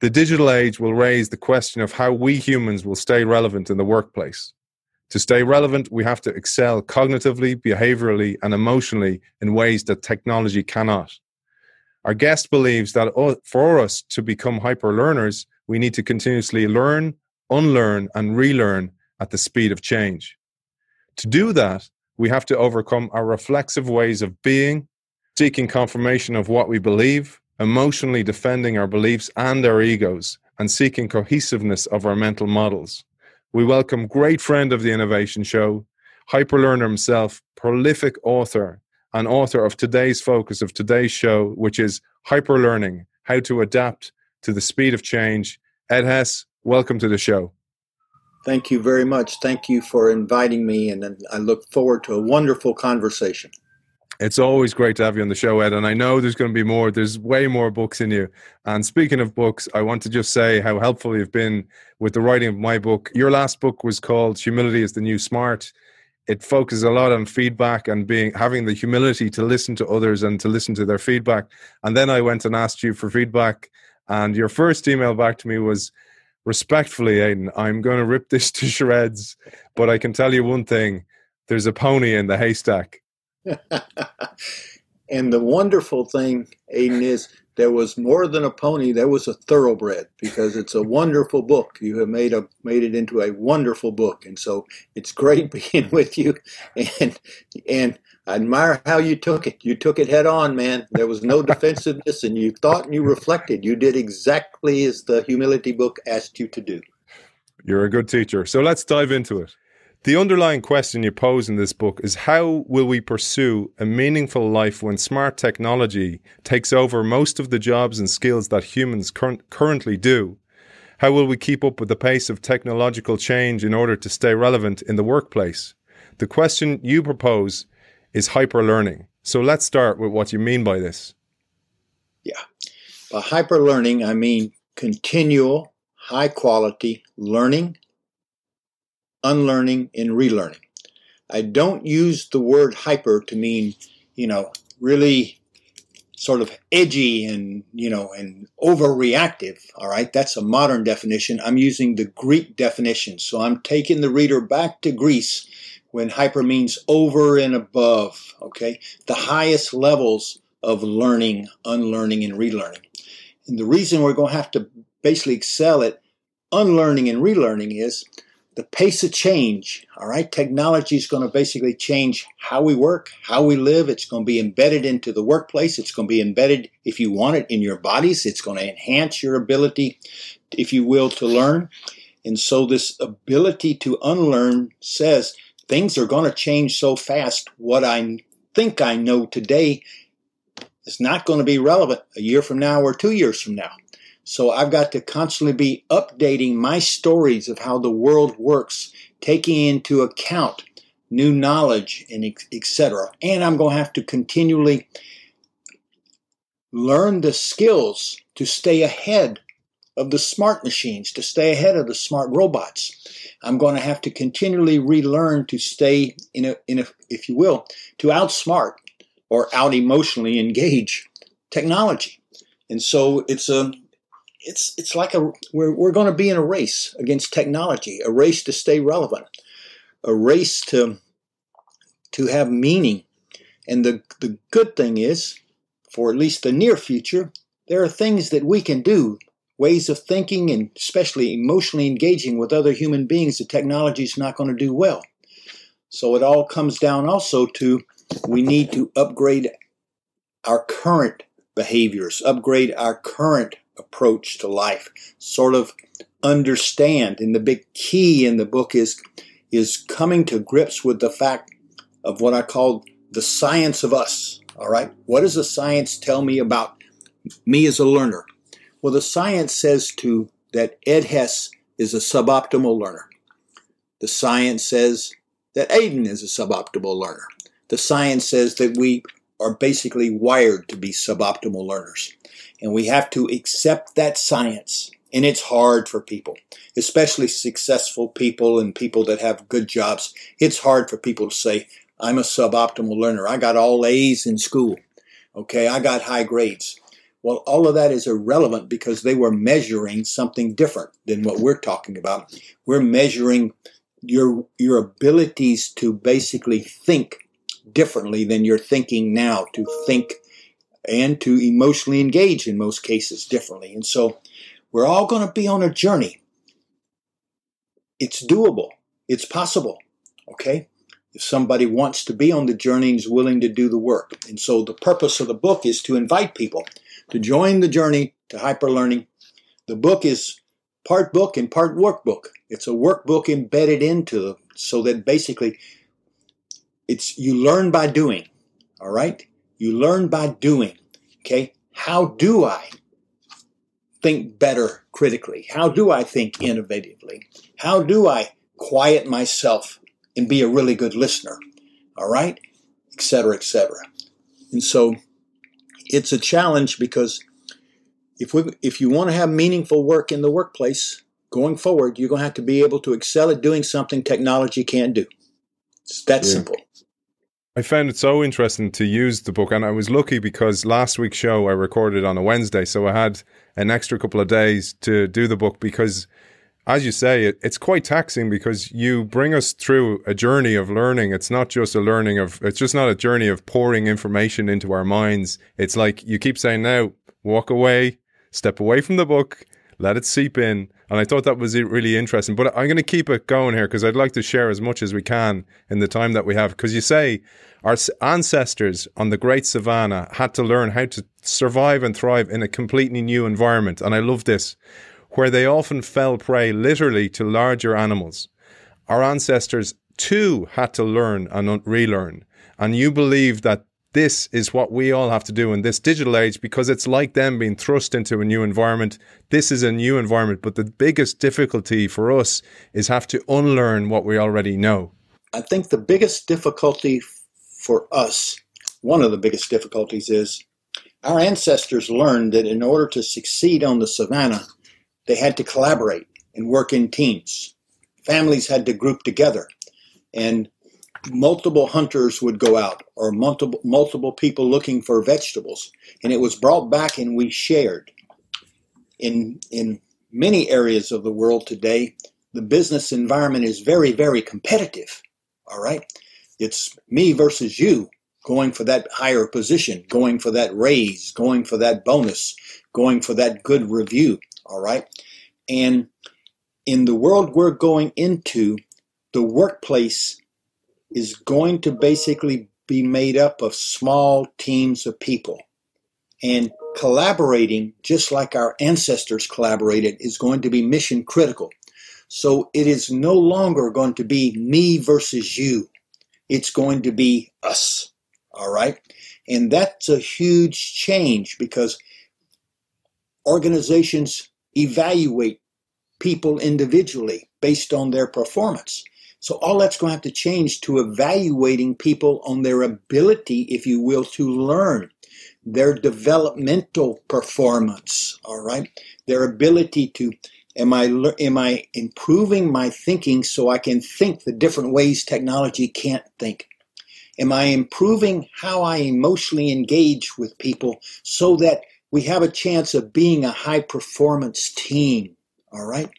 The digital age will raise the question of how we humans will stay relevant in the workplace. To stay relevant, we have to excel cognitively, behaviorally, and emotionally in ways that technology cannot. Our guest believes that uh, for us to become hyper learners, we need to continuously learn, unlearn, and relearn at the speed of change. To do that, we have to overcome our reflexive ways of being, seeking confirmation of what we believe, emotionally defending our beliefs and our egos, and seeking cohesiveness of our mental models. We welcome great friend of the Innovation Show, hyperlearner himself, prolific author, and author of today's focus of today's show, which is hyperlearning, how to adapt to the speed of change. Ed Hess, welcome to the show. Thank you very much. Thank you for inviting me, and I look forward to a wonderful conversation. It's always great to have you on the show, Ed. And I know there's going to be more. There's way more books in you. And speaking of books, I want to just say how helpful you've been with the writing of my book. Your last book was called Humility is the New Smart. It focuses a lot on feedback and being having the humility to listen to others and to listen to their feedback. And then I went and asked you for feedback. And your first email back to me was respectfully, Aidan, I'm going to rip this to shreds, but I can tell you one thing there's a pony in the haystack. and the wonderful thing, Aidan, is there was more than a pony. There was a thoroughbred because it's a wonderful book. You have made a made it into a wonderful book, and so it's great being with you. And and I admire how you took it. You took it head on, man. There was no defensiveness, and you thought and you reflected. You did exactly as the humility book asked you to do. You're a good teacher. So let's dive into it. The underlying question you pose in this book is how will we pursue a meaningful life when smart technology takes over most of the jobs and skills that humans cur- currently do? How will we keep up with the pace of technological change in order to stay relevant in the workplace? The question you propose is hyper learning. So let's start with what you mean by this. Yeah. By hyper learning, I mean continual, high quality learning unlearning, and relearning. I don't use the word hyper to mean, you know, really sort of edgy and, you know, and overreactive. All right. That's a modern definition. I'm using the Greek definition. So I'm taking the reader back to Greece when hyper means over and above. Okay. The highest levels of learning, unlearning, and relearning. And the reason we're going to have to basically excel at unlearning and relearning is the pace of change. All right, technology is going to basically change how we work, how we live. It's going to be embedded into the workplace. It's going to be embedded, if you want it, in your bodies. It's going to enhance your ability, if you will, to learn. And so, this ability to unlearn says things are going to change so fast. What I think I know today is not going to be relevant a year from now or two years from now. So I've got to constantly be updating my stories of how the world works, taking into account new knowledge and etc. And I'm going to have to continually learn the skills to stay ahead of the smart machines, to stay ahead of the smart robots. I'm going to have to continually relearn to stay in a, in a if you will, to outsmart or out emotionally engage technology. And so it's a it's it's like a we're we're going to be in a race against technology, a race to stay relevant, a race to to have meaning. And the the good thing is, for at least the near future, there are things that we can do, ways of thinking and especially emotionally engaging with other human beings that technology is not going to do well. So it all comes down also to we need to upgrade our current behaviors, upgrade our current approach to life, sort of understand. And the big key in the book is is coming to grips with the fact of what I call the science of us. All right, what does the science tell me about me as a learner? Well, the science says to that Ed Hess is a suboptimal learner. The science says that Aidan is a suboptimal learner. The science says that we are basically wired to be suboptimal learners. And we have to accept that science. And it's hard for people, especially successful people and people that have good jobs. It's hard for people to say, I'm a suboptimal learner. I got all A's in school. Okay, I got high grades. Well, all of that is irrelevant because they were measuring something different than what we're talking about. We're measuring your your abilities to basically think differently than you're thinking now, to think and to emotionally engage in most cases differently. And so we're all going to be on a journey. It's doable. It's possible. Okay? If somebody wants to be on the journey and is willing to do the work. And so the purpose of the book is to invite people to join the journey to hyper learning. The book is part book and part workbook. It's a workbook embedded into them so that basically it's you learn by doing. All right? You learn by doing. Okay? How do I think better critically? How do I think innovatively? How do I quiet myself and be a really good listener? All right? Etc. Etc. And so it's a challenge because if we if you want to have meaningful work in the workplace going forward, you're going to have to be able to excel at doing something technology can't do. It's that yeah. simple. I found it so interesting to use the book, and I was lucky because last week's show I recorded on a Wednesday, so I had an extra couple of days to do the book because, as you say, it, it's quite taxing because you bring us through a journey of learning. It's not just a learning of, it's just not a journey of pouring information into our minds. It's like you keep saying now, walk away, step away from the book, let it seep in. And I thought that was really interesting. But I'm going to keep it going here because I'd like to share as much as we can in the time that we have. Because you say our ancestors on the Great Savannah had to learn how to survive and thrive in a completely new environment. And I love this, where they often fell prey literally to larger animals. Our ancestors too had to learn and relearn. And you believe that this is what we all have to do in this digital age because it's like them being thrust into a new environment. This is a new environment, but the biggest difficulty for us is have to unlearn what we already know. I think the biggest difficulty for us, one of the biggest difficulties is our ancestors learned that in order to succeed on the savannah, they had to collaborate and work in teams. Families had to group together, and multiple hunters would go out, or multiple multiple people looking for vegetables, and it was brought back and we shared. In in many areas of the world today, the business environment is very very competitive. All right, it's me versus you going for that higher position, going for that raise, going for that bonus, going for that good review. All right. And in the world we're going into, the workplace is going to basically be made up of small teams of people. And collaborating, just like our ancestors collaborated, is going to be mission critical. So it is no longer going to be me versus you it's going to be us. All right? And that's a huge change because organizations evaluate people individually based on their performance. So all that's going to have to change to evaluating people on their ability, if you will, to learn, their developmental performance, all right? Their ability to Am I am I improving my thinking so I can think the different ways technology can't think? Am I improving how I emotionally engage with people so that we have a chance of being a high performance team? All right.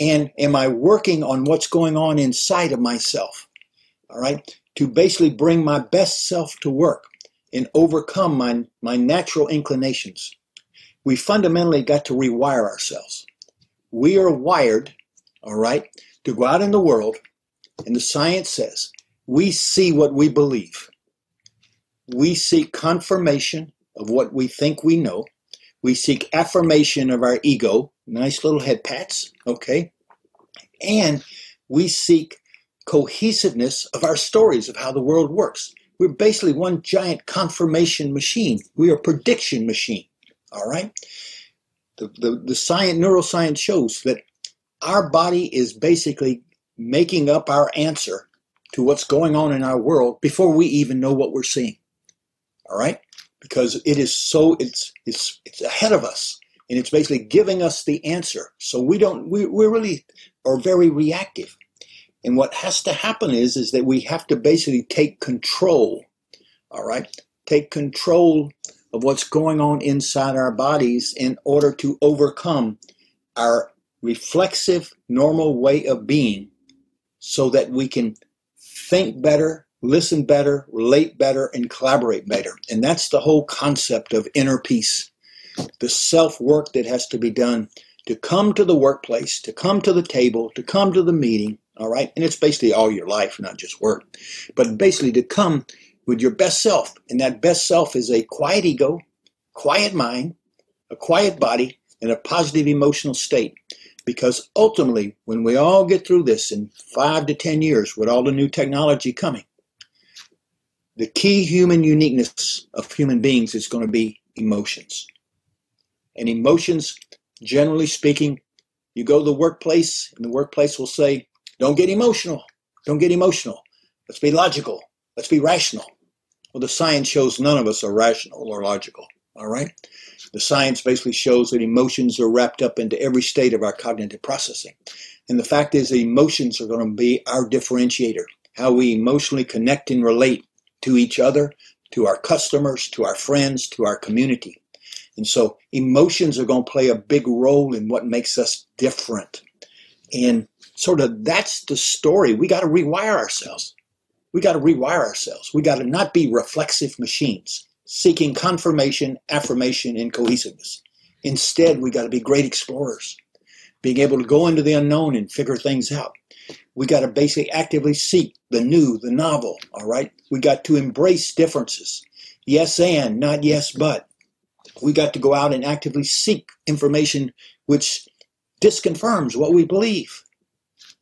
And am I working on what's going on inside of myself? All right. To basically bring my best self to work and overcome my, my natural inclinations. We fundamentally got to rewire ourselves we are wired, all right, to go out in the world, and the science says we see what we believe. We seek confirmation of what we think we know. We seek affirmation of our ego, nice little head pats, okay? And we seek cohesiveness of our stories of how the world works. We're basically one giant confirmation machine. We are a prediction machine, all right? the, the, the science, neuroscience shows that our body is basically making up our answer to what's going on in our world before we even know what we're seeing. All right? Because it is so it's it's it's ahead of us and it's basically giving us the answer. So we don't we we really are very reactive. And what has to happen is is that we have to basically take control. All right? Take control of what's going on inside our bodies in order to overcome our reflexive, normal way of being so that we can think better, listen better, relate better, and collaborate better. And that's the whole concept of inner peace the self work that has to be done to come to the workplace, to come to the table, to come to the meeting, all right? And it's basically all your life, not just work. But basically to come with your best self. And that best self is a quiet ego, quiet mind, a quiet body, and a positive emotional state. Because ultimately, when we all get through this in five to 10 years with all the new technology coming, the key human uniqueness of human beings is going to be emotions. And emotions generally speaking, you go to the workplace, and the workplace will say, don't get emotional. Don't get emotional. Let's be logical. Let's be rational. Well, the science shows none of us are rational or logical. All right? The science basically shows that emotions are wrapped up into every state of our cognitive processing. And the fact is, emotions are going to be our differentiator. How we emotionally connect and relate to each other, to our customers, to our friends, to our community. And so emotions are going to play a big role in what makes us different. And sort of that's the story. We got to rewire ourselves. We got to rewire ourselves. We got to not be reflexive machines seeking confirmation, affirmation, and cohesiveness. Instead, we got to be great explorers, being able to go into the unknown and figure things out. We got to basically actively seek the new, the novel, all right? We got to embrace differences. Yes, and, not yes, but we got to go out and actively seek information which disconfirms what we believe.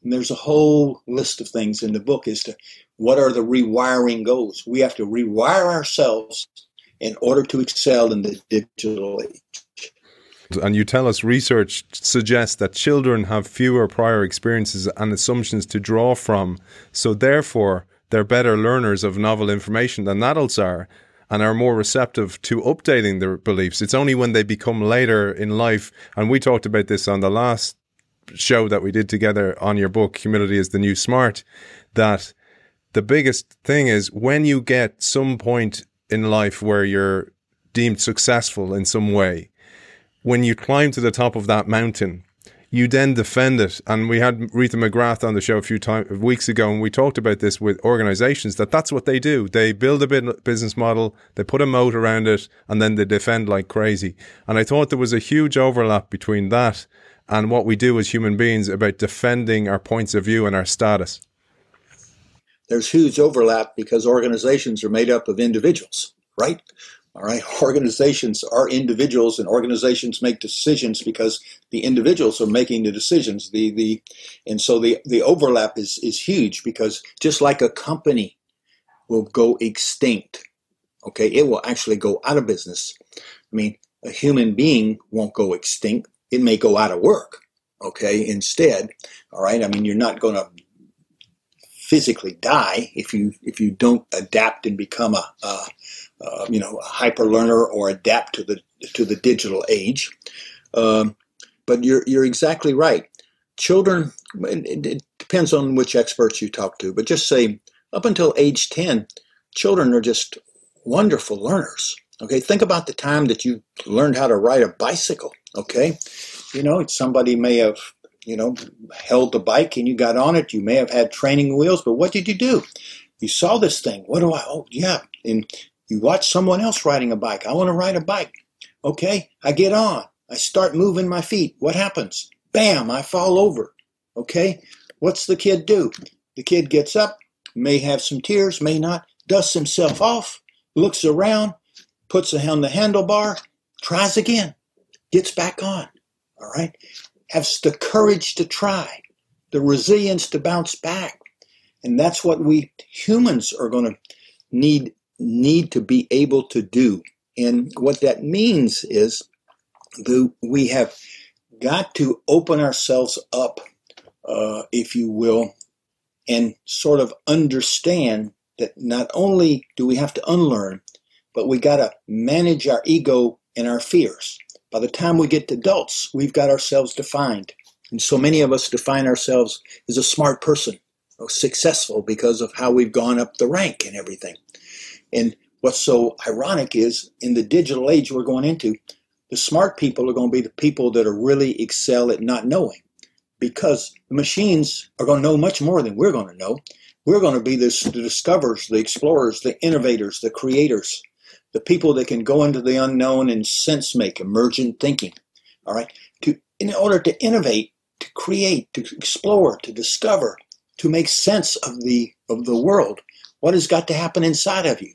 And there's a whole list of things in the book as to what are the rewiring goals. We have to rewire ourselves in order to excel in the digital age. And you tell us research suggests that children have fewer prior experiences and assumptions to draw from. So, therefore, they're better learners of novel information than adults are and are more receptive to updating their beliefs. It's only when they become later in life, and we talked about this on the last show that we did together on your book, Humility is the New Smart, that the biggest thing is when you get some point in life where you're deemed successful in some way, when you climb to the top of that mountain, you then defend it. And we had Rita McGrath on the show a few times weeks ago, and we talked about this with organizations that that's what they do. They build a business model, they put a moat around it, and then they defend like crazy. And I thought there was a huge overlap between that and what we do as human beings about defending our points of view and our status. There's huge overlap because organizations are made up of individuals, right? All right, organizations are individuals, and organizations make decisions because the individuals are making the decisions. The the and so the the overlap is is huge because just like a company will go extinct, okay, it will actually go out of business. I mean, a human being won't go extinct; it may go out of work. Okay, instead, all right. I mean, you're not going to physically die if you if you don't adapt and become a, a uh, you know, hyper learner or adapt to the to the digital age. Um, but you're you're exactly right. Children, it, it depends on which experts you talk to, but just say up until age ten, children are just wonderful learners. Okay, think about the time that you learned how to ride a bicycle. Okay, you know, somebody may have you know held the bike and you got on it. You may have had training wheels, but what did you do? You saw this thing. What do I? Oh, yeah. And you watch someone else riding a bike. I want to ride a bike. Okay, I get on. I start moving my feet. What happens? Bam, I fall over. Okay, what's the kid do? The kid gets up, may have some tears, may not, dusts himself off, looks around, puts on the handlebar, tries again, gets back on. All right, has the courage to try, the resilience to bounce back. And that's what we humans are going to need need to be able to do. And what that means is that we have got to open ourselves up, uh, if you will, and sort of understand that not only do we have to unlearn, but we got to manage our ego and our fears. By the time we get to adults, we've got ourselves defined. And so many of us define ourselves as a smart person, or successful because of how we've gone up the rank and everything. And what's so ironic is in the digital age we're going into, the smart people are going to be the people that are really excel at not knowing because the machines are going to know much more than we're going to know. We're going to be the, the discoverers, the explorers, the innovators, the creators, the people that can go into the unknown and sense make, emergent thinking. All right. To in order to innovate, to create, to explore, to discover, to make sense of the of the world, what has got to happen inside of you?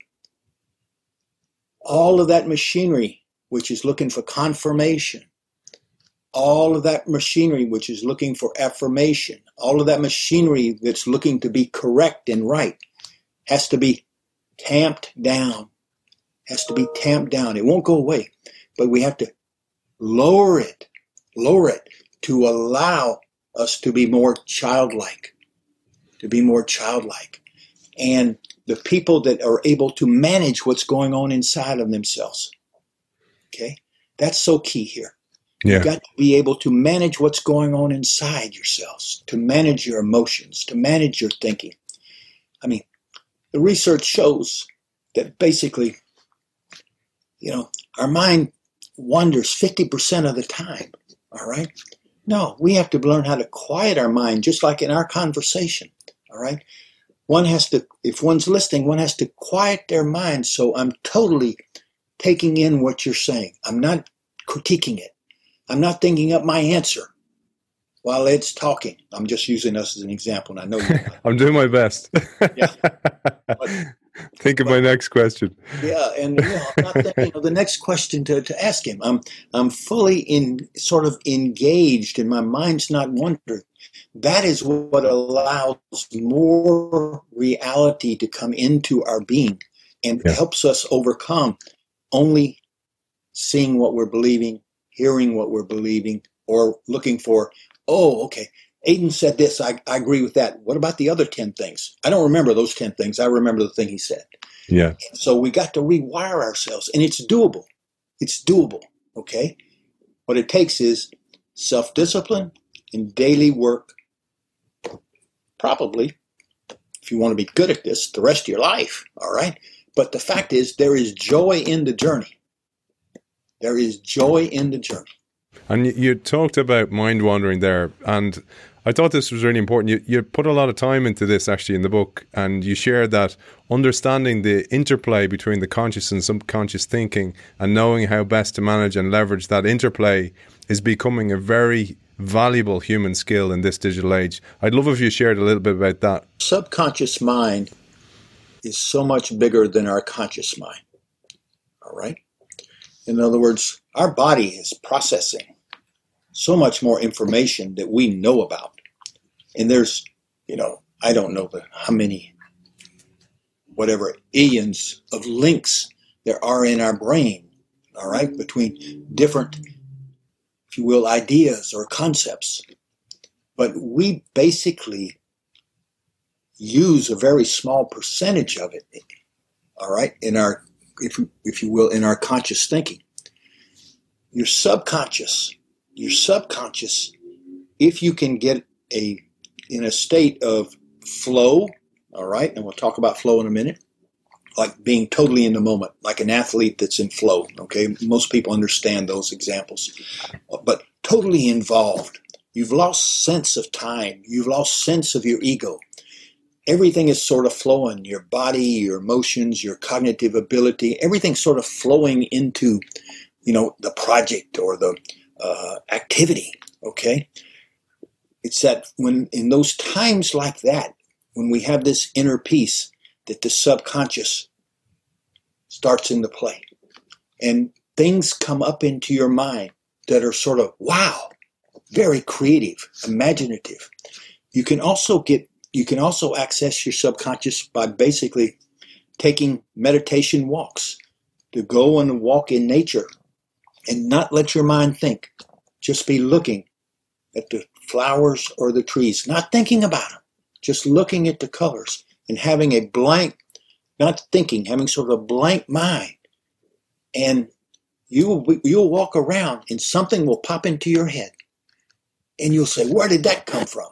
All of that machinery which is looking for confirmation, all of that machinery which is looking for affirmation, all of that machinery that's looking to be correct and right has to be tamped down. Has to be tamped down. It won't go away, but we have to lower it, lower it to allow us to be more childlike, to be more childlike. And the people that are able to manage what's going on inside of themselves. Okay? That's so key here. Yeah. You've got to be able to manage what's going on inside yourselves, to manage your emotions, to manage your thinking. I mean, the research shows that basically, you know, our mind wanders 50% of the time. All right? No, we have to learn how to quiet our mind, just like in our conversation. All right? One has to, if one's listening, one has to quiet their mind so I'm totally taking in what you're saying. I'm not critiquing it. I'm not thinking up my answer while Ed's talking. I'm just using us as an example, and I know you. I'm doing my best. yeah. But, Think of but, my next question. Yeah, and you know, I'm not thinking of the next question to, to ask him. I'm I'm fully in sort of engaged, and my mind's not wandering. That is what allows more reality to come into our being and yeah. helps us overcome only seeing what we're believing, hearing what we're believing, or looking for, oh, okay, Aidan said this, I, I agree with that. What about the other 10 things? I don't remember those 10 things. I remember the thing he said. Yeah. So we got to rewire ourselves, and it's doable. It's doable, okay? What it takes is self discipline and daily work, probably, if you want to be good at this, the rest of your life, all right? But the fact is, there is joy in the journey. There is joy in the journey. And you talked about mind wandering there, and I thought this was really important. You, you put a lot of time into this actually in the book, and you shared that understanding the interplay between the conscious and subconscious thinking and knowing how best to manage and leverage that interplay is becoming a very valuable human skill in this digital age. I'd love if you shared a little bit about that. Subconscious mind is so much bigger than our conscious mind. All right? In other words, our body is processing so much more information that we know about. And there's, you know, I don't know the, how many, whatever, eons of links there are in our brain, all right, between different, you will, ideas or concepts. But we basically use a very small percentage of it, all right, in our, if, if you will, in our conscious thinking. Your subconscious, your subconscious, if you can get a, in a state of flow, all right, and we'll talk about flow in a minute, like being totally in the moment, like an athlete that's in flow, okay? Most people understand those examples, but totally involved. You've lost sense of time. You've lost sense of your ego everything is sort of flowing your body your emotions your cognitive ability everything's sort of flowing into you know the project or the uh, activity okay it's that when in those times like that when we have this inner peace that the subconscious starts into play. And things come up into your mind that are sort of wow very creative imaginative. You can also get you can also access your subconscious by basically taking meditation walks to go and walk in nature and not let your mind think. Just be looking at the flowers or the trees, not thinking about them, just looking at the colors and having a blank, not thinking, having sort of a blank mind. And you you'll walk around and something will pop into your head. And you'll say, Where did that come from?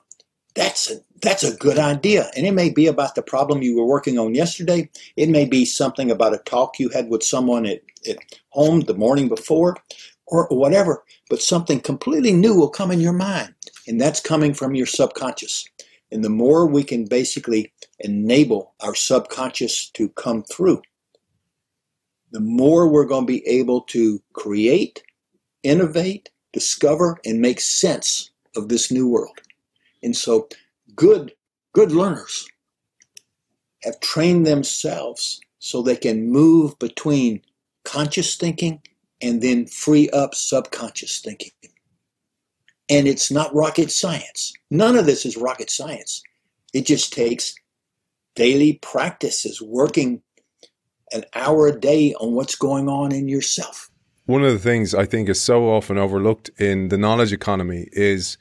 that's a, that's a good idea. And it may be about the problem you were working on yesterday. It may be something about a talk you had with someone at, at home the morning before or whatever. But something completely new will come in your mind. And that's coming from your subconscious. And the more we can basically enable our subconscious to come through, the more we're going to be able to create, innovate, discover, and make sense of this new world. And so good, good learners have trained themselves so they can move between conscious thinking and then free up subconscious thinking. And it's not rocket science. None of this is rocket science. It just takes daily practices, working an hour a day on what's going on in yourself. One of the things I think is so often overlooked in the knowledge economy is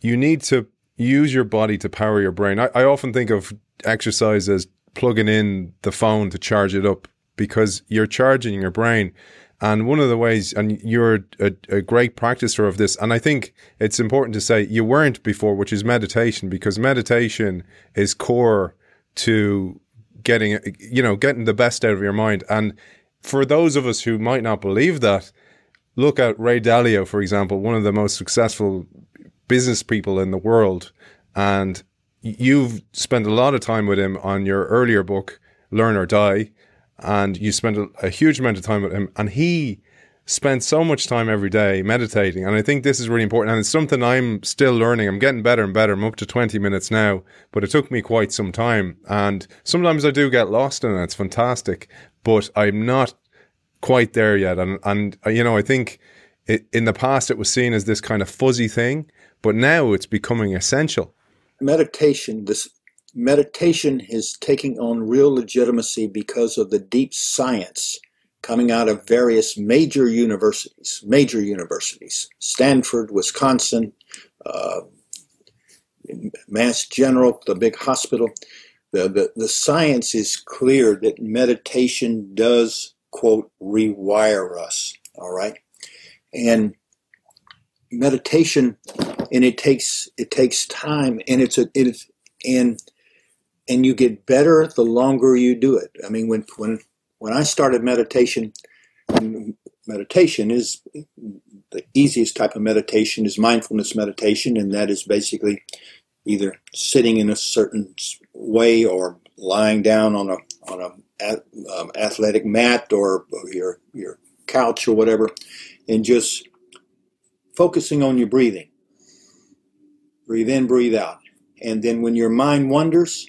you need to use your body to power your brain. I, I often think of exercise as plugging in the phone to charge it up because you're charging your brain. And one of the ways, and you're a, a, great practicer of this, and I think it's important to say you weren't before, which is meditation, because meditation is core to getting, you know, getting the best out of your mind. And for those of us who might not believe that, look at Ray Dalio, for example, one of the most successful business people in the world. And you've spent a lot of time with him on your earlier book, Learn or Die. And you spend a, a huge amount of time with him. And he spent so much time every day meditating. And I think this is really important. And it's something I'm still learning. I'm getting better and better. I'm up to 20 minutes now, but it took me quite some time. And sometimes I do get lost in it. It's fantastic, but I'm not quite there yet. And, and uh, you know, I think it, in the past it was seen as this kind of fuzzy thing. But now it's becoming essential. Meditation, this meditation is taking on real legitimacy because of the deep science coming out of various major universities, major universities, Stanford, Wisconsin, uh, Mass General, the big hospital. The, the, the science is clear that meditation does, quote, rewire us, all right? And meditation and it takes it takes time and it's a it's and and you get better the longer you do it i mean when when when i started meditation meditation is the easiest type of meditation is mindfulness meditation and that is basically either sitting in a certain way or lying down on a on a um, athletic mat or, your your couch or whatever and just focusing on your breathing. Breathe in, breathe out. And then when your mind wanders,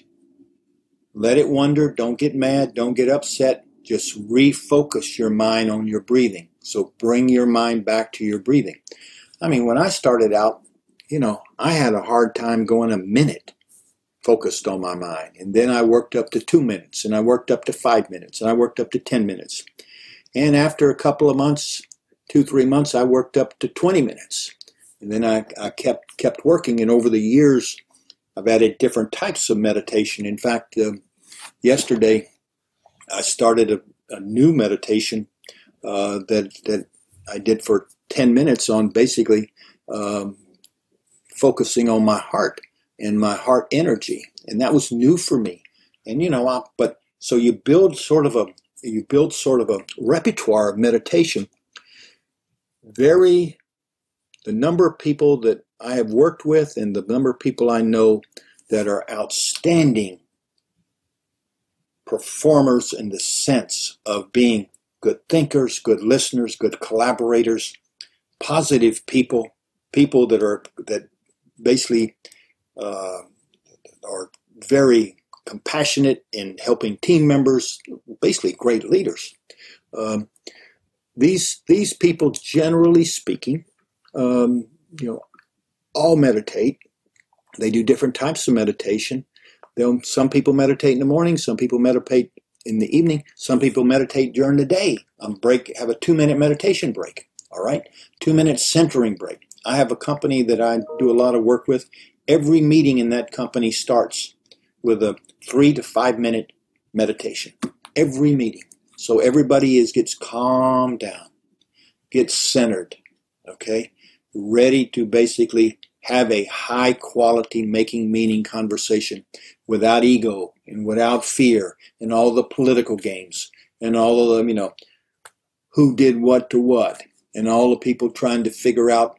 let it wander. Don't get mad. Don't get upset. Just refocus your mind on your breathing. So bring your mind back to your breathing. I mean, when I started out, you know, I had a hard time going a minute focused on my mind. And then I worked up to two minutes, and I worked up to five minutes, and I worked up to 10 minutes. And after a couple of months, two, three months, I worked up to 20 minutes. And then I, I kept, kept working. And over the years, I've added different types of meditation. In fact, uh, yesterday, I started a, a new meditation uh, that, that I did for 10 minutes on basically um, focusing on my heart and my heart energy. And that was new for me. And, you know, I, but so you build sort of a, you build sort of a repertoire of meditation very the number of people that I have worked with and the number of people I know that are outstanding performers in the sense of being good thinkers, good listeners, good collaborators, positive people, people that are that basically uh, are very compassionate in helping team members, basically great leaders. Um, these these people, generally speaking, um, you know, all meditate. They do different types of meditation. They'll, some people meditate in the morning. Some people meditate in the evening. Some people meditate during the day. Um, break have a two minute meditation break. All right, two minute centering break. I have a company that I do a lot of work with. Every meeting in that company starts with a three to five minute meditation. Every meeting. So everybody is gets calmed down, gets centered, okay, ready to basically have a high quality, making meaning conversation without ego and without fear and all the political games and all of them, you know, who did what to what and all the people trying to figure out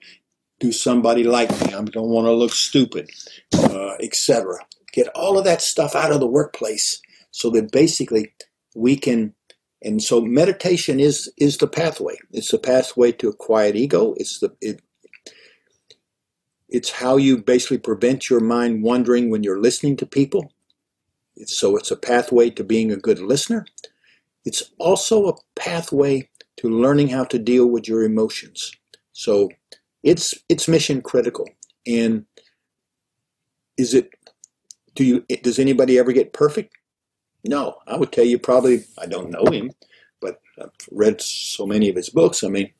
do somebody like me? I don't want to look stupid, uh, etc. Get all of that stuff out of the workplace so that basically we can. And so meditation is is the pathway. It's the pathway to a quiet ego. It's the it, it's how you basically prevent your mind wandering when you're listening to people. It's, so it's a pathway to being a good listener. It's also a pathway to learning how to deal with your emotions. So it's it's mission critical. And is it do you does anybody ever get perfect? No, I would tell you probably I don't know him, but I've read so many of his books. I mean,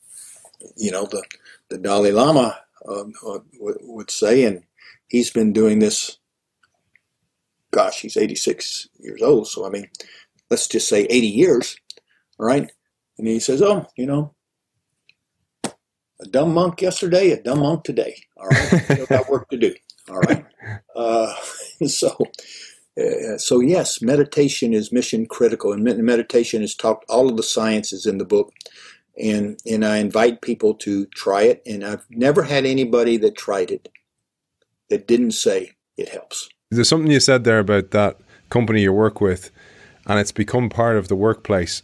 you know, the the Dalai Lama uh, would say, and he's been doing this. Gosh, he's 86 years old, so I mean, let's just say 80 years, all right? And he says, "Oh, you know, a dumb monk yesterday, a dumb monk today. All right, got work to do. All right. Uh, so, uh, so yes, meditation is mission critical, and meditation is talked. All of the science is in the book, and and I invite people to try it. And I've never had anybody that tried it that didn't say it helps. There's something you said there about that company you work with, and it's become part of the workplace.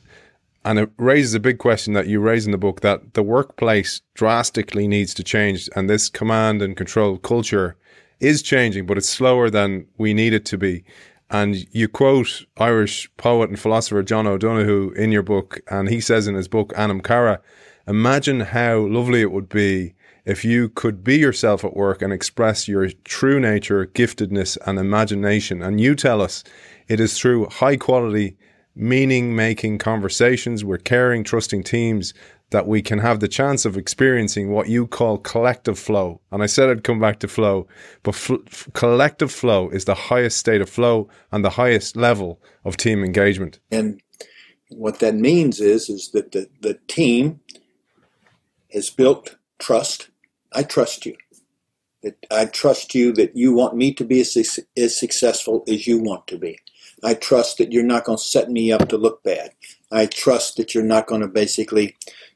And it raises a big question that you raise in the book that the workplace drastically needs to change. And this command and control culture is changing, but it's slower than we need it to be. And you quote Irish poet and philosopher John O'Donohue in your book, and he says in his book, Anam Cara, imagine how lovely it would be if you could be yourself at work and express your true nature, giftedness, and imagination. And you tell us it is through high quality meaning making conversations with caring, trusting teams that we can have the chance of experiencing what you call collective flow. And I said I'd come back to flow, but f- collective flow is the highest state of flow and the highest level of team engagement. And what that means is, is that the, the team has built trust. I trust you. That I trust you that you want me to be as, as successful as you want to be. I trust that you're not going to set me up to look bad. I trust that you're not going to basically,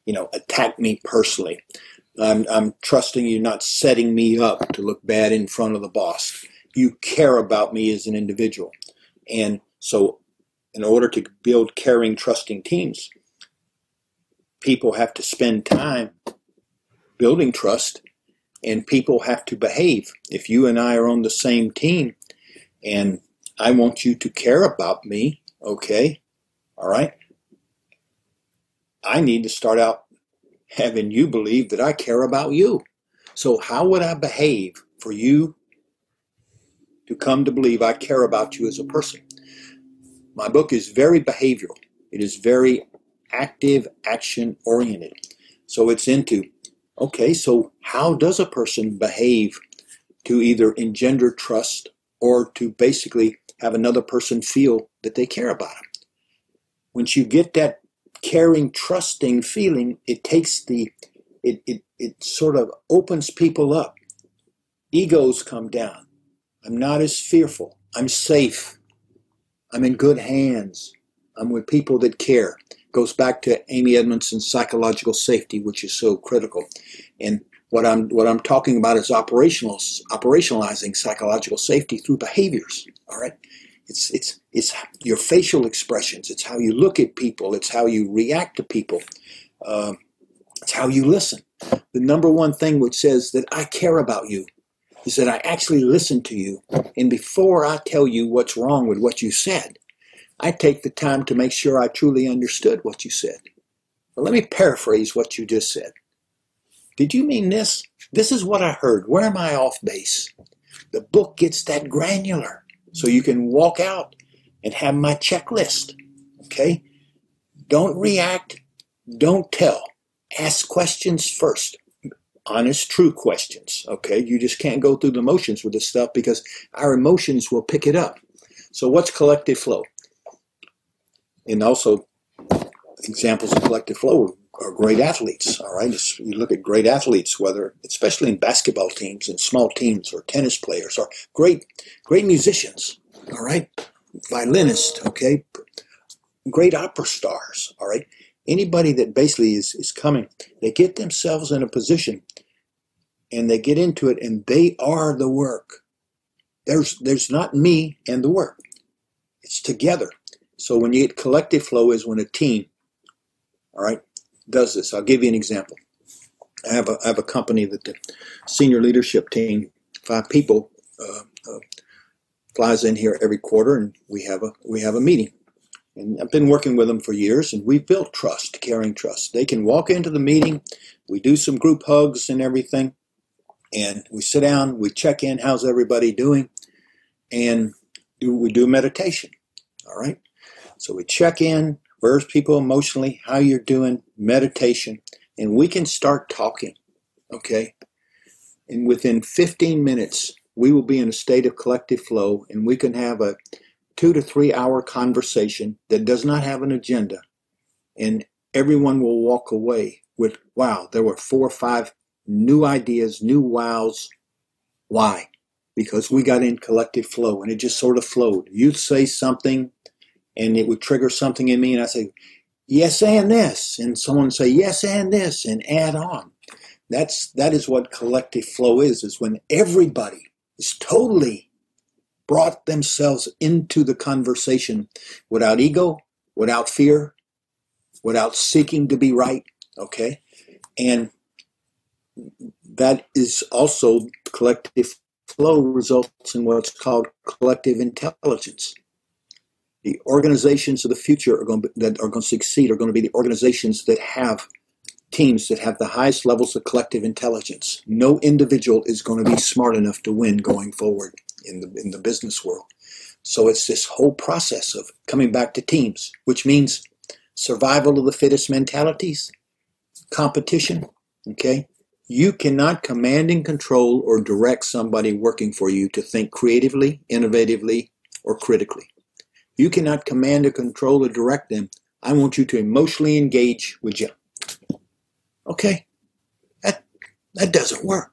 you know, attack me personally. I'm, I'm trusting you not setting me up to look bad in front of the boss. You care about me as an individual. And so, in order to build caring, trusting teams, people have to spend time building trust and people have to behave. If you and I are on the same team and I want you to care about me, okay? All right? I need to start out having you believe that I care about you. So, how would I behave for you to come to believe I care about you as a person? My book is very behavioral, it is very active, action oriented. So, it's into okay, so how does a person behave to either engender trust or to basically have another person feel that they care about them. Once you get that caring, trusting feeling, it takes the, it, it, it sort of opens people up. Egos come down. I'm not as fearful. I'm safe. I'm in good hands. I'm with people that care. Goes back to Amy Edmondson's psychological safety, which is so critical. And what I'm what I'm talking about is operational operationalizing psychological safety through behaviors. All right, it's it's it's your facial expressions. It's how you look at people. It's how you react to people. Uh, it's how you listen. The number one thing which says that I care about you is that I actually listen to you, and before I tell you what's wrong with what you said, I take the time to make sure I truly understood what you said. Let me paraphrase what you just said. Did you mean this? This is what I heard. Where am I off base? The book gets that granular. So you can walk out and have my checklist. Okay? Don't react. Don't tell. Ask questions first. Honest, true questions. Okay? You just can't go through the motions with this stuff because our emotions will pick it up. So, what's collective flow? And also, examples of collective flow are great athletes. All right, you look at great athletes, whether especially in basketball teams and small teams or tennis players, or great great musicians. All right, violinists. Okay, great opera stars. All right, anybody that basically is is coming, they get themselves in a position, and they get into it, and they are the work. There's there's not me and the work. It's together. So when you get collective flow is when a team, all right, does this. I'll give you an example. I have a, I have a company that the senior leadership team, five people, uh, uh, flies in here every quarter, and we have a we have a meeting. And I've been working with them for years, and we've built trust, caring trust. They can walk into the meeting, we do some group hugs and everything, and we sit down, we check in, how's everybody doing, and do, we do meditation. All right, so we check in, where's people emotionally, how you're doing, meditation, and we can start talking. Okay, and within 15 minutes, we will be in a state of collective flow, and we can have a two to three hour conversation that does not have an agenda. And everyone will walk away with, wow, there were four or five new ideas, new wows. Why? Because we got in collective flow and it just sort of flowed. You'd say something and it would trigger something in me, and I say, yes, and this. And someone say, yes, and this, and add on. That's, that is what collective flow is, is when everybody is totally brought themselves into the conversation without ego, without fear, without seeking to be right. Okay. And that is also collective flow results in what's called collective intelligence. The organizations of the future are going to, that are going to succeed are going to be the organizations that have teams that have the highest levels of collective intelligence. No individual is going to be smart enough to win going forward in the in the business world. So it's this whole process of coming back to teams, which means survival of the fittest mentalities, competition. Okay, you cannot command and control or direct somebody working for you to think creatively, innovatively, or critically. You cannot command or control or direct them. I want you to emotionally engage with you. Okay, that that doesn't work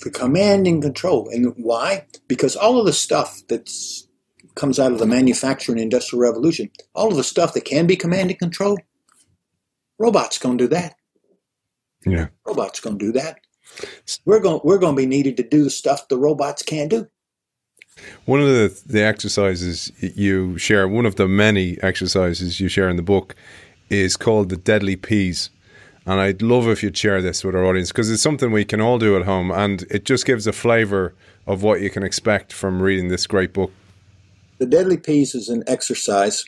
for command and control. And why? Because all of the stuff that comes out of the manufacturing industrial revolution, all of the stuff that can be command and control, robots going to do that. Yeah, robots going to do that. We're going we're going to be needed to do the stuff the robots can't do. One of the the exercises you share, one of the many exercises you share in the book, is called the deadly peas. And I'd love if you'd share this with our audience because it's something we can all do at home and it just gives a flavor of what you can expect from reading this great book. The Deadly Peas is an exercise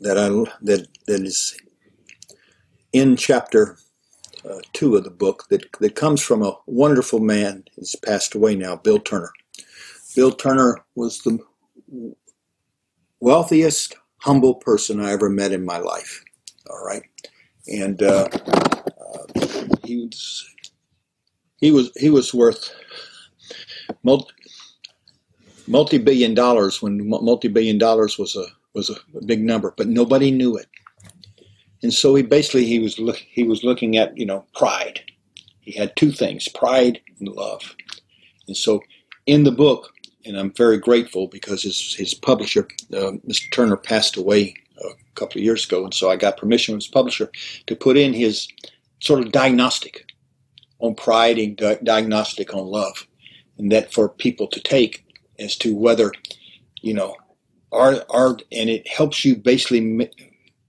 that I that that is in chapter uh, two of the book that that comes from a wonderful man. who's passed away now, Bill Turner. Bill Turner was the wealthiest, humble person I ever met in my life. All right, and uh, uh, he was he was he was worth multi, multi-billion dollars when multi-billion dollars was a was a, big number, but nobody knew it. And so he basically he was look, he was looking at you know pride. He had two things: pride and love. And so in the book, and I'm very grateful because his his publisher, uh, Mr. Turner, passed away a couple of years ago, and so I got permission from his publisher to put in his sort of diagnostic on pride and di- diagnostic on love, and that for people to take as to whether, you know, are are and it helps you basically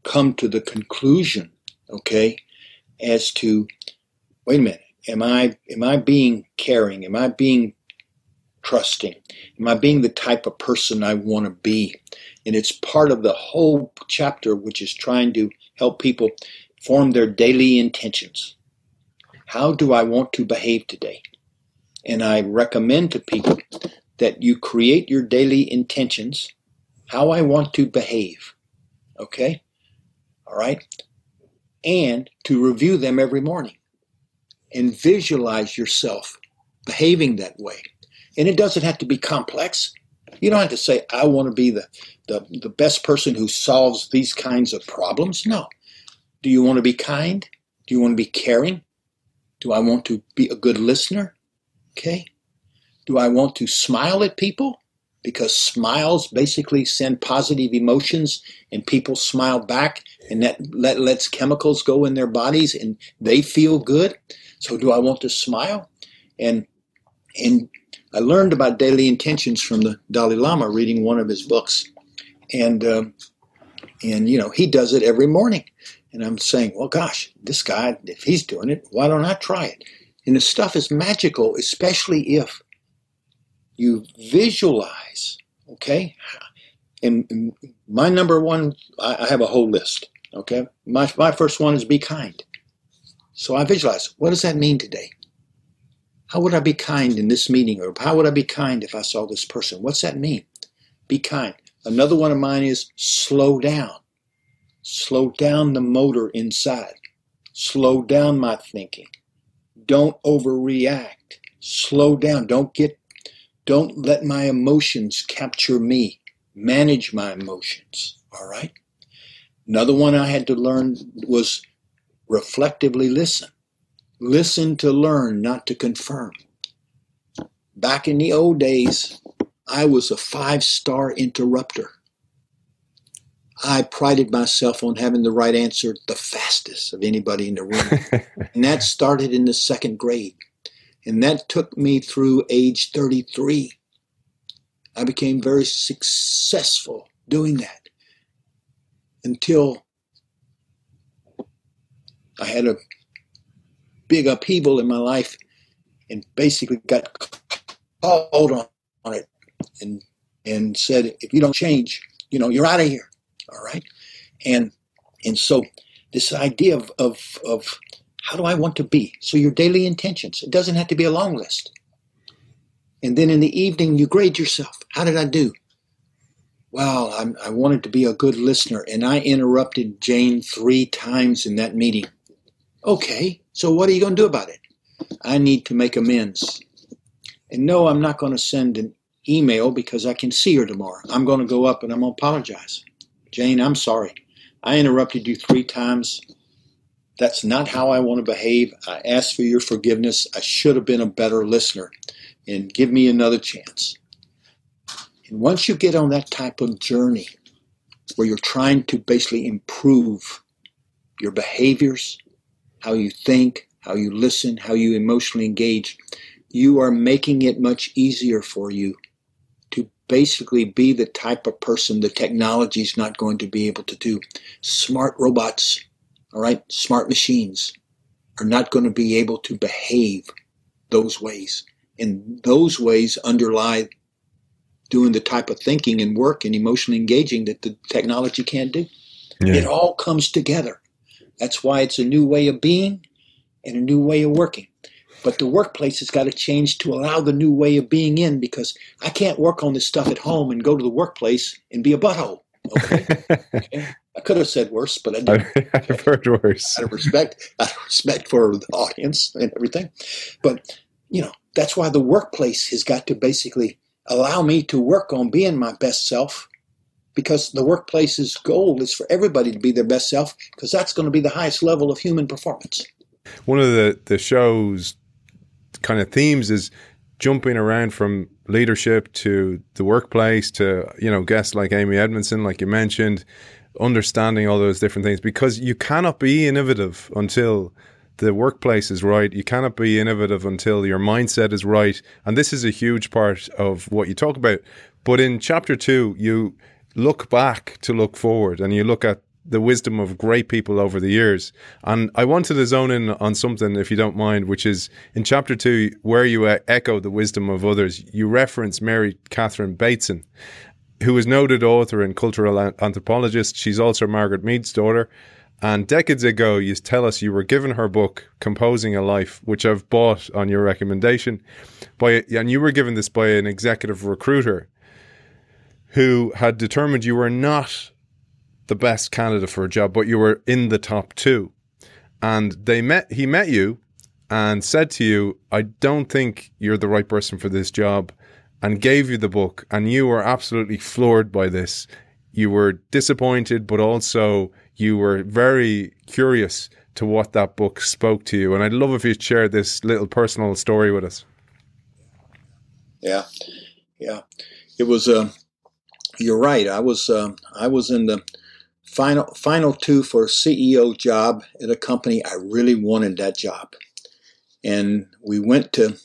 come to the conclusion, okay, as to wait a minute, am I am I being caring? Am I being trusting? Am I being the type of person I want to be? And it's part of the whole chapter, which is trying to help people form their daily intentions. How do I want to behave today? And I recommend to people that you create your daily intentions, how I want to behave. Okay? All right? And to review them every morning and visualize yourself behaving that way. And it doesn't have to be complex. You don't have to say, I want to be the, the, the best person who solves these kinds of problems. No. Do you want to be kind? Do you want to be caring? Do I want to be a good listener? Okay. Do I want to smile at people? Because smiles basically send positive emotions and people smile back and that let, lets chemicals go in their bodies and they feel good. So do I want to smile? And and I learned about daily intentions from the Dalai Lama reading one of his books, and um, and you know he does it every morning, and I'm saying, well, gosh, this guy, if he's doing it, why don't I try it? And the stuff is magical, especially if you visualize. Okay, and, and my number one, I, I have a whole list. Okay, my my first one is be kind. So I visualize. What does that mean today? How would I be kind in this meeting? Or how would I be kind if I saw this person? What's that mean? Be kind. Another one of mine is slow down. Slow down the motor inside. Slow down my thinking. Don't overreact. Slow down. Don't get, don't let my emotions capture me. Manage my emotions. All right. Another one I had to learn was reflectively listen. Listen to learn, not to confirm. Back in the old days, I was a five star interrupter. I prided myself on having the right answer the fastest of anybody in the room. and that started in the second grade. And that took me through age 33. I became very successful doing that until I had a big upheaval in my life and basically got called on, on it and and said, if you don't change, you know, you're out of here. All right. And and so this idea of, of of how do I want to be? So your daily intentions. It doesn't have to be a long list. And then in the evening you grade yourself. How did I do? Well, I'm, I wanted to be a good listener, and I interrupted Jane three times in that meeting. Okay, so what are you going to do about it? I need to make amends. And no, I'm not going to send an email because I can see her tomorrow. I'm going to go up and I'm going to apologize. Jane, I'm sorry. I interrupted you three times. That's not how I want to behave. I ask for your forgiveness. I should have been a better listener. And give me another chance. And once you get on that type of journey where you're trying to basically improve your behaviors, how you think, how you listen, how you emotionally engage, you are making it much easier for you to basically be the type of person the technology is not going to be able to do. Smart robots, all right, smart machines are not going to be able to behave those ways. And those ways underlie doing the type of thinking and work and emotionally engaging that the technology can't do. Yeah. It all comes together. That's why it's a new way of being and a new way of working. But the workplace has got to change to allow the new way of being in because I can't work on this stuff at home and go to the workplace and be a butthole. Okay? okay? I could have said worse, but I didn't. I've heard worse. Out of respect, out of respect for the audience and everything. But you know, that's why the workplace has got to basically allow me to work on being my best self because the workplace's goal is for everybody to be their best self because that's going to be the highest level of human performance. One of the, the show's kind of themes is jumping around from leadership to the workplace to, you know, guests like Amy Edmondson, like you mentioned, understanding all those different things because you cannot be innovative until the workplace is right. You cannot be innovative until your mindset is right. And this is a huge part of what you talk about. But in chapter two, you look back to look forward and you look at the wisdom of great people over the years. And I wanted to zone in on something, if you don't mind, which is in chapter two, where you echo the wisdom of others. You reference Mary Catherine Bateson, who is noted author and cultural anthropologist. She's also Margaret Mead's daughter. And decades ago, you tell us you were given her book, Composing a Life, which I've bought on your recommendation. By, and you were given this by an executive recruiter who had determined you were not the best candidate for a job, but you were in the top two. And they met he met you and said to you, I don't think you're the right person for this job, and gave you the book, and you were absolutely floored by this. You were disappointed, but also you were very curious to what that book spoke to you. And I'd love if you'd share this little personal story with us. Yeah, yeah. It was. Uh, you're right. I was. Uh, I was in the final final two for a CEO job at a company. I really wanted that job, and we went to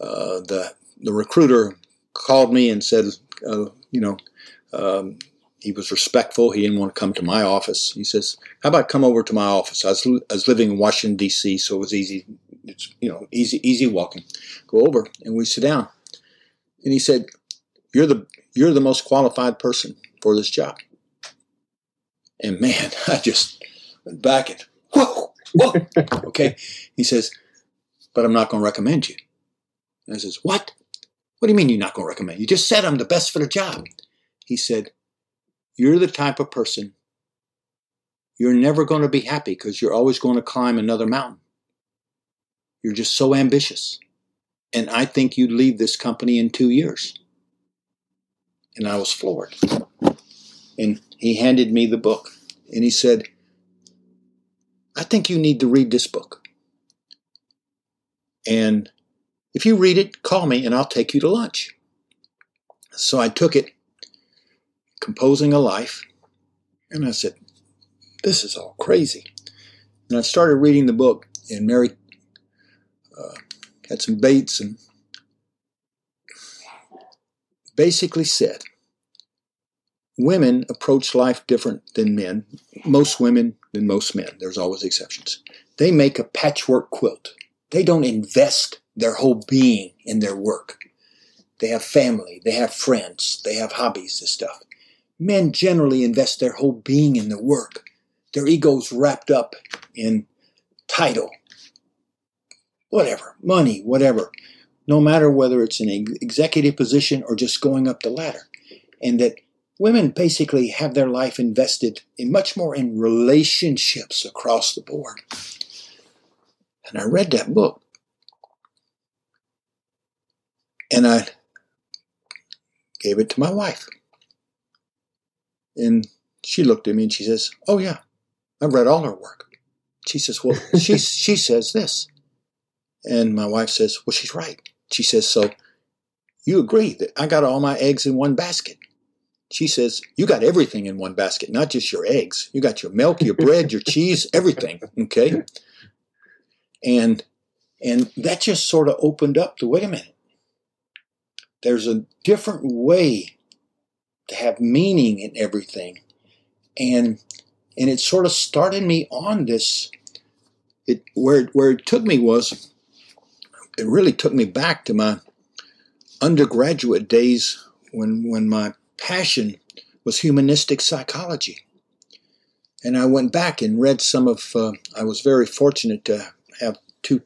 uh, the the recruiter called me and said, uh, you know, um, he was respectful. He didn't want to come to my office. He says, "How about come over to my office?" I was, I was living in Washington D.C., so it was easy. It's you know easy easy walking. Go over and we sit down, and he said, "You're the you're the most qualified person for this job." And man, I just went back and whoa, whoa. okay, he says, "But I'm not going to recommend you." And I says, "What? What do you mean you're not going to recommend? You just said I'm the best for the job." He said you're the type of person you're never going to be happy because you're always going to climb another mountain. You're just so ambitious. And I think you'd leave this company in two years. And I was floored. And he handed me the book and he said, I think you need to read this book. And if you read it, call me and I'll take you to lunch. So I took it composing a life. And I said, this is all crazy. And I started reading the book, and Mary uh, had some baits and basically said, women approach life different than men. Most women than most men. There's always exceptions. They make a patchwork quilt. They don't invest their whole being in their work. They have family, they have friends, they have hobbies and stuff. Men generally invest their whole being in the work, their ego's wrapped up in title, whatever, money, whatever, no matter whether it's an executive position or just going up the ladder. And that women basically have their life invested in much more in relationships across the board. And I read that book. And I gave it to my wife. And she looked at me and she says, Oh, yeah, I've read all her work. She says, Well, she, she says this. And my wife says, Well, she's right. She says, So you agree that I got all my eggs in one basket. She says, You got everything in one basket, not just your eggs. You got your milk, your bread, your cheese, everything. Okay. And and that just sort of opened up to wait a minute. There's a different way to have meaning in everything. And and it sort of started me on this. It where where it took me was it really took me back to my undergraduate days when when my passion was humanistic psychology. And I went back and read some of. Uh, I was very fortunate to have two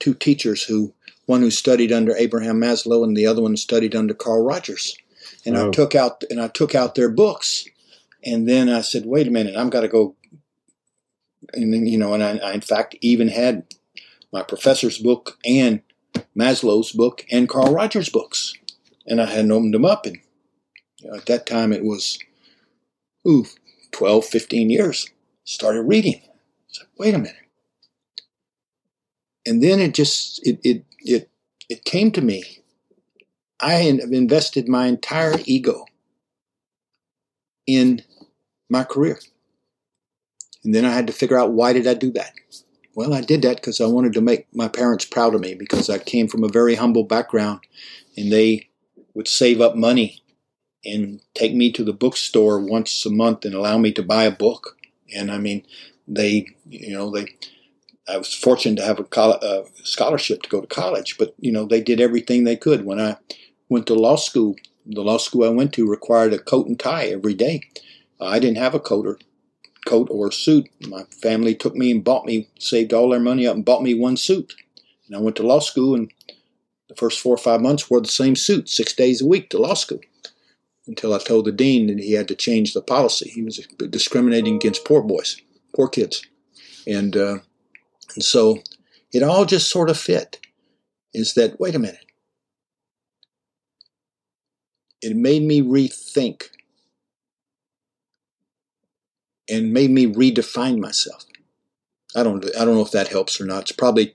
two teachers who one who studied under Abraham Maslow and the other one studied under Carl Rogers and oh. I took out and I took out their books, and then I said, "Wait a minute, I'm got to go." And then you know, and I, I, in fact even had my professor's book and Maslow's book and Carl Rogers' books, and I hadn't opened them up, and you know, at that time it was, ooh, 12, 15 years. Started reading. It's like, wait a minute. And then it just it it it it came to me I have invested my entire ego in my career. And then I had to figure out why did I do that? Well, I did that because I wanted to make my parents proud of me because I came from a very humble background and they would save up money and take me to the bookstore once a month and allow me to buy a book. And I mean, they, you know, they, I was fortunate to have a, a uh, scholarship to go to college, but you know, they did everything they could. When I went to law school. The law school I went to required a coat and tie every day. I didn't have a coat or coat or suit. My family took me and bought me, saved all their money up and bought me one suit. And I went to law school and the first four or five months wore the same suit six days a week to law school until I told the dean that he had to change the policy. He was discriminating against poor boys, poor kids. And, uh, and so it all just sort of fit. Is that, wait a minute, it made me rethink and made me redefine myself. I don't I don't know if that helps or not. It's probably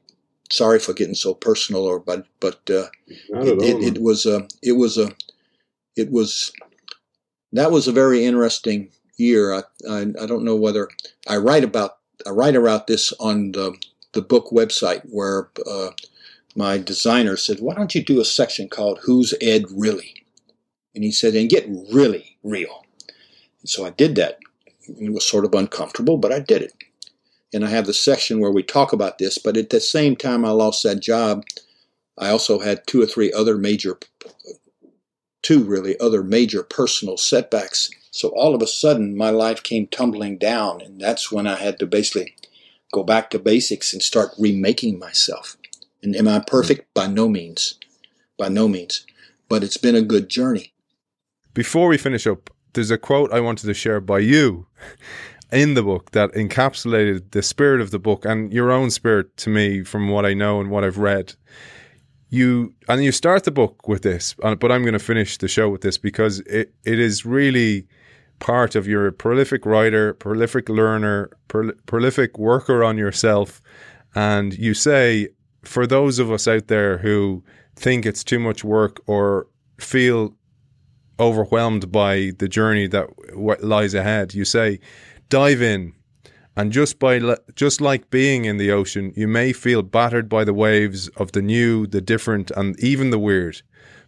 sorry for getting so personal or but but uh, it, it, it, was a it was a it was that was a very interesting year. I, I, I don't know whether I write about I write about this on the the book website where uh, my designer said, "Why don't you do a section called Who's Ed Really?" And he said, "And get really real." And so I did that. It was sort of uncomfortable, but I did it. And I have the section where we talk about this. But at the same time, I lost that job. I also had two or three other major, two really other major personal setbacks. So all of a sudden, my life came tumbling down, and that's when I had to basically go back to basics and start remaking myself. And am I perfect? By no means. By no means. But it's been a good journey. Before we finish up, there's a quote I wanted to share by you in the book that encapsulated the spirit of the book and your own spirit to me from what I know and what I've read. You and you start the book with this, uh, but I'm going to finish the show with this because it, it is really part of your prolific writer, prolific learner, prolific worker on yourself. And you say, for those of us out there who think it's too much work or feel overwhelmed by the journey that lies ahead, you say, dive in. And just by just like being in the ocean, you may feel battered by the waves of the new, the different, and even the weird.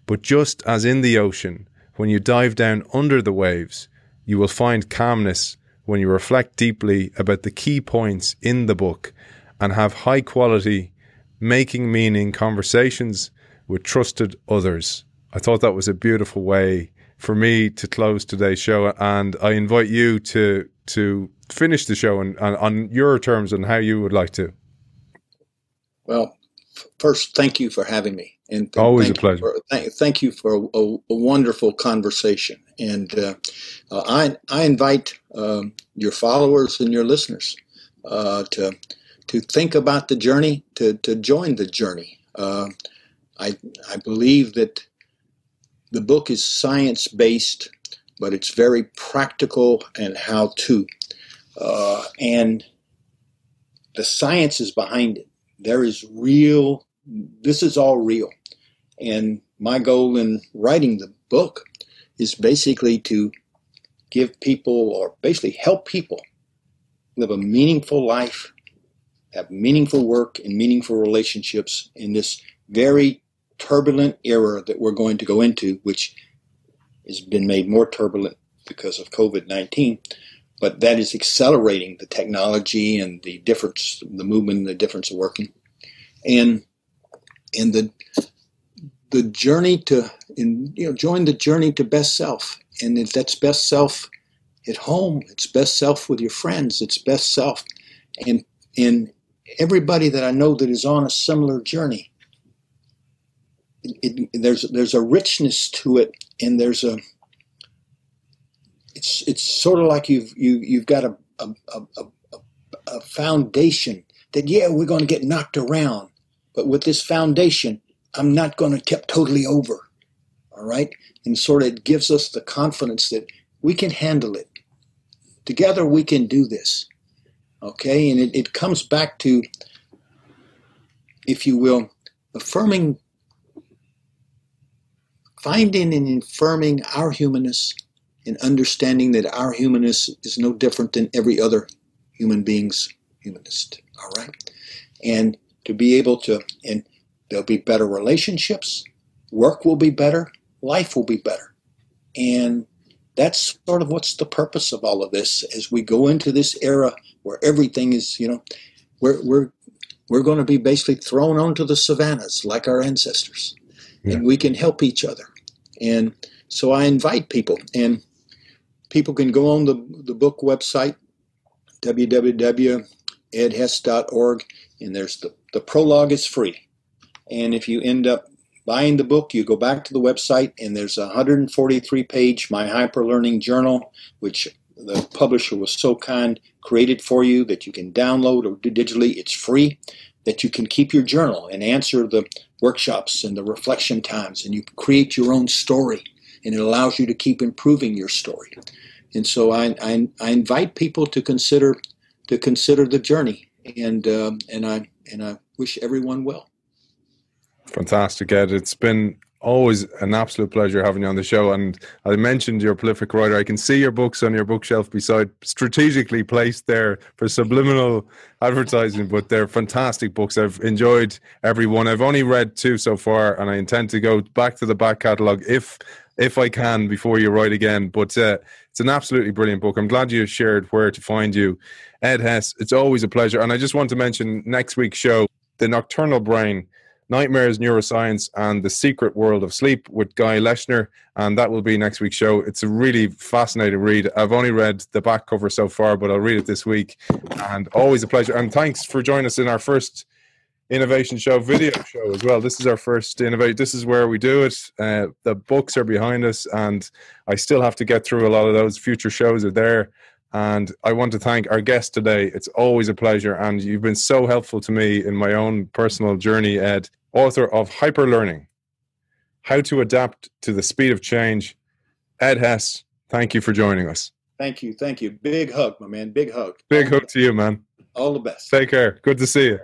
But just as in the ocean, when you dive down under the waves, you will find calmness when you reflect deeply about the key points in the book and have high quality, making meaning conversations with trusted others. I thought that was a beautiful way for me to close today's show, and I invite you to to finish the show and, on your terms and how you would like to. Well, first, thank you for having me, and th- always a pleasure. For, th- thank you for a, a, a wonderful conversation, and uh, uh, I I invite um, your followers and your listeners uh, to to think about the journey, to to join the journey. Uh, I I believe that the book is science based, but it's very practical and how to. Uh, and the science is behind it. There is real, this is all real. And my goal in writing the book is basically to give people, or basically help people, live a meaningful life, have meaningful work and meaningful relationships in this very turbulent era that we're going to go into, which has been made more turbulent because of COVID 19, but that is accelerating the technology and the difference, the movement and the difference of working. And and the the journey to in, you know join the journey to best self and if that's best self at home it's best self with your friends it's best self and in everybody that i know that is on a similar journey it, there's there's a richness to it, and there's a it's it's sort of like you've you you've got a a, a, a foundation that yeah we're going to get knocked around, but with this foundation I'm not going to tip totally over, all right, and sort of it gives us the confidence that we can handle it. Together we can do this, okay, and it, it comes back to, if you will, affirming finding and affirming our humanness and understanding that our humanness is no different than every other human being's humanist. All right? And to be able to, and there'll be better relationships, work will be better, life will be better. And that's sort of what's the purpose of all of this as we go into this era where everything is, you know, we're, we're, we're going to be basically thrown onto the savannas like our ancestors. Yeah. And we can help each other. And so I invite people, and people can go on the, the book website, www.edhess.org, and there's the, the prologue is free. And if you end up buying the book, you go back to the website, and there's a 143 page My Hyper Learning Journal, which the publisher was so kind created for you that you can download or do digitally. It's free that you can keep your journal and answer the workshops and the reflection times, and you create your own story, and it allows you to keep improving your story. And so I, I, I invite people to consider to consider the journey, and um, and I and I wish everyone well. Fantastic, Ed. It's been always an absolute pleasure having you on the show. And I mentioned your prolific writer. I can see your books on your bookshelf beside, strategically placed there for subliminal advertising, but they're fantastic books. I've enjoyed every one. I've only read two so far, and I intend to go back to the back catalogue if if I can before you write again. But uh, it's an absolutely brilliant book. I'm glad you shared where to find you. Ed Hess, it's always a pleasure. And I just want to mention next week's show, The Nocturnal Brain Nightmares, Neuroscience, and the Secret World of Sleep with Guy Leschziner. And that will be next week's show. It's a really fascinating read. I've only read the back cover so far, but I'll read it this week. And always a pleasure. And thanks for joining us in our first innovation show video show as well this is our first innovate this is where we do it uh, the books are behind us and i still have to get through a lot of those future shows are there and I want to thank our guest today. It's always a pleasure. And you've been so helpful to me in my own personal journey, Ed, author of Hyper Learning How to Adapt to the Speed of Change. Ed Hess, thank you for joining us. Thank you. Thank you. Big hug, my man. Big hug. Big hug to you, man. All the best. Take care. Good to see you.